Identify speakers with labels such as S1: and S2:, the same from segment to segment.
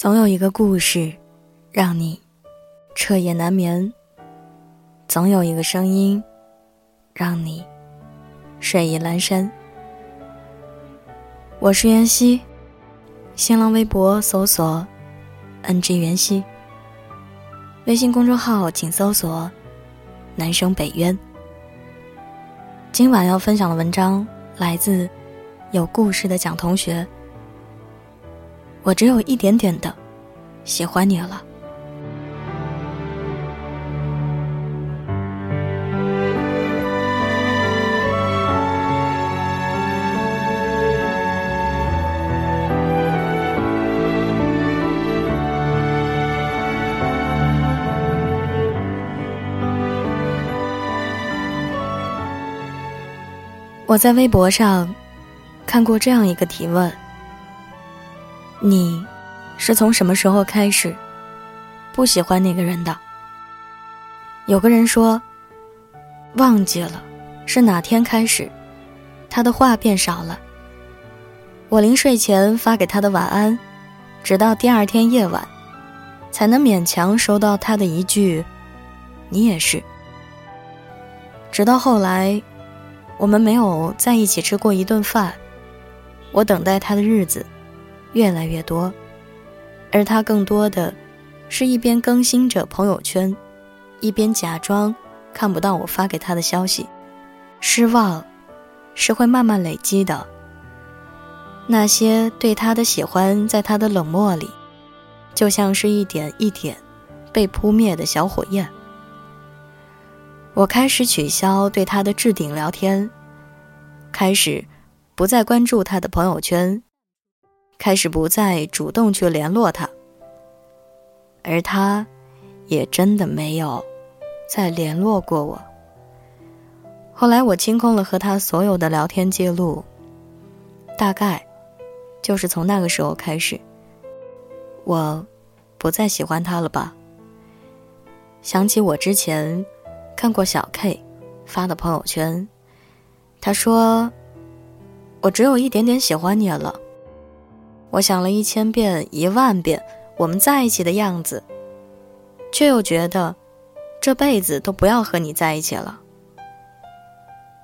S1: 总有一个故事，让你彻夜难眠；总有一个声音，让你睡意阑珊。我是袁熙，新浪微博搜索 “ng 袁熙”，微信公众号请搜索“南生北渊”。今晚要分享的文章来自有故事的蒋同学。我只有一点点的喜欢你了。我在微博上看过这样一个提问。你是从什么时候开始不喜欢那个人的？有个人说，忘记了是哪天开始，他的话变少了。我临睡前发给他的晚安，直到第二天夜晚，才能勉强收到他的一句“你也是”。直到后来，我们没有在一起吃过一顿饭，我等待他的日子。越来越多，而他更多的，是一边更新着朋友圈，一边假装看不到我发给他的消息。失望，是会慢慢累积的。那些对他的喜欢，在他的冷漠里，就像是一点一点被扑灭的小火焰。我开始取消对他的置顶聊天，开始不再关注他的朋友圈。开始不再主动去联络他，而他，也真的没有再联络过我。后来我清空了和他所有的聊天记录，大概，就是从那个时候开始，我，不再喜欢他了吧。想起我之前，看过小 K，发的朋友圈，他说，我只有一点点喜欢你了。我想了一千遍、一万遍我们在一起的样子，却又觉得这辈子都不要和你在一起了。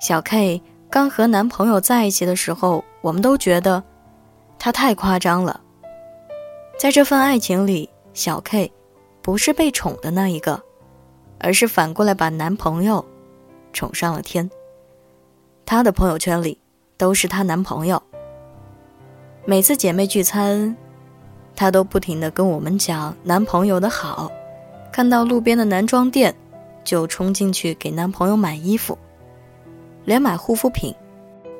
S1: 小 K 刚和男朋友在一起的时候，我们都觉得他太夸张了。在这份爱情里，小 K 不是被宠的那一个，而是反过来把男朋友宠上了天。她的朋友圈里都是她男朋友。每次姐妹聚餐，她都不停的跟我们讲男朋友的好，看到路边的男装店，就冲进去给男朋友买衣服，连买护肤品，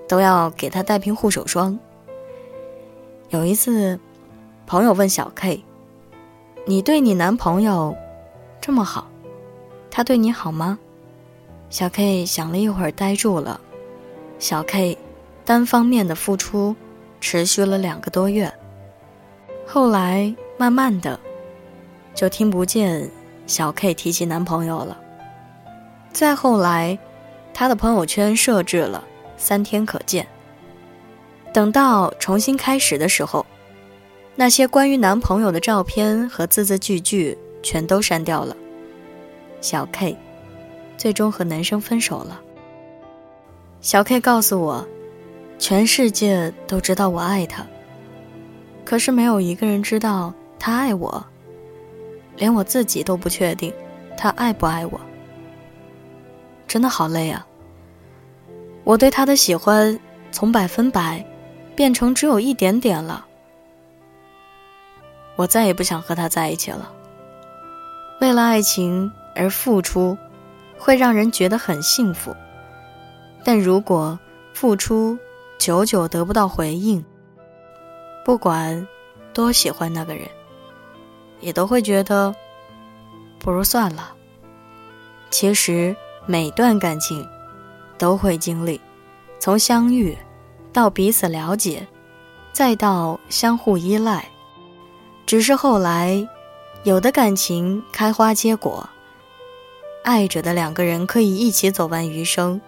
S1: 都要给他带瓶护手霜。有一次，朋友问小 K：“ 你对你男朋友这么好，他对你好吗？”小 K 想了一会儿，呆住了。小 K 单方面的付出。持续了两个多月，后来慢慢的，就听不见小 K 提起男朋友了。再后来，他的朋友圈设置了三天可见。等到重新开始的时候，那些关于男朋友的照片和字字句句全都删掉了。小 K 最终和男生分手了。小 K 告诉我。全世界都知道我爱他，可是没有一个人知道他爱我，连我自己都不确定他爱不爱我。真的好累啊！我对他的喜欢从百分百变成只有一点点了。我再也不想和他在一起了。为了爱情而付出，会让人觉得很幸福，但如果付出，久久得不到回应，不管多喜欢那个人，也都会觉得不如算了。其实每段感情都会经历，从相遇到彼此了解，再到相互依赖，只是后来有的感情开花结果，爱着的两个人可以一起走完余生，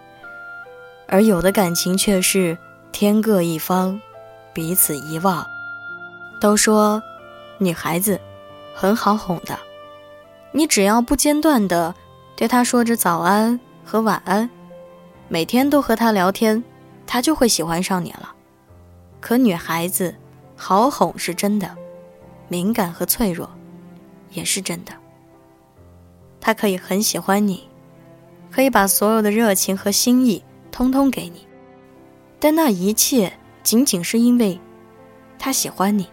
S1: 而有的感情却是。天各一方，彼此遗忘。都说，女孩子很好哄的，你只要不间断的对她说着早安和晚安，每天都和她聊天，她就会喜欢上你了。可女孩子好哄是真的，敏感和脆弱也是真的。她可以很喜欢你，可以把所有的热情和心意通通给你，但那一切仅仅是因为他喜欢你。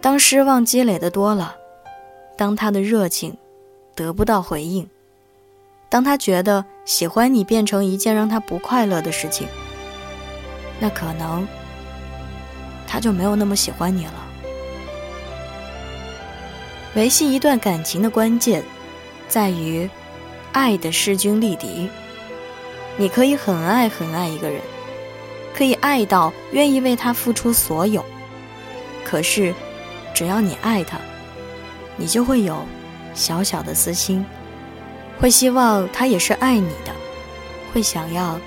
S1: 当失望积累的多了，当他的热情得不到回应，当他觉得喜欢你变成一件让他不快乐的事情，那可能他就没有那么喜欢你了。维系一段感情的关键，在于爱的势均力敌。你可以很爱很爱一个人，可以爱到愿意为他付出所有，可是。只要你爱他，你就会有小小的私心，会希望他也是爱你的，会想要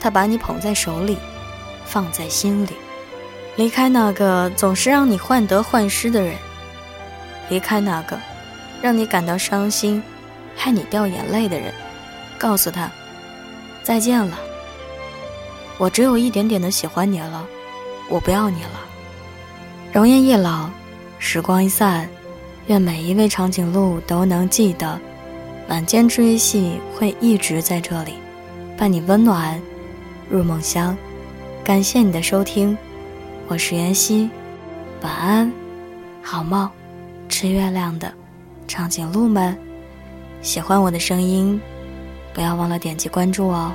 S1: 他把你捧在手里，放在心里，离开那个总是让你患得患失的人，离开那个让你感到伤心、害你掉眼泪的人，告诉他再见了，我只有一点点的喜欢你了，我不要你了，容颜一老。时光一散，愿每一位长颈鹿都能记得，晚间治愈系会一直在这里，伴你温暖入梦乡。感谢你的收听，我是妍希，晚安，好梦。吃月亮的长颈鹿们，喜欢我的声音，不要忘了点击关注哦。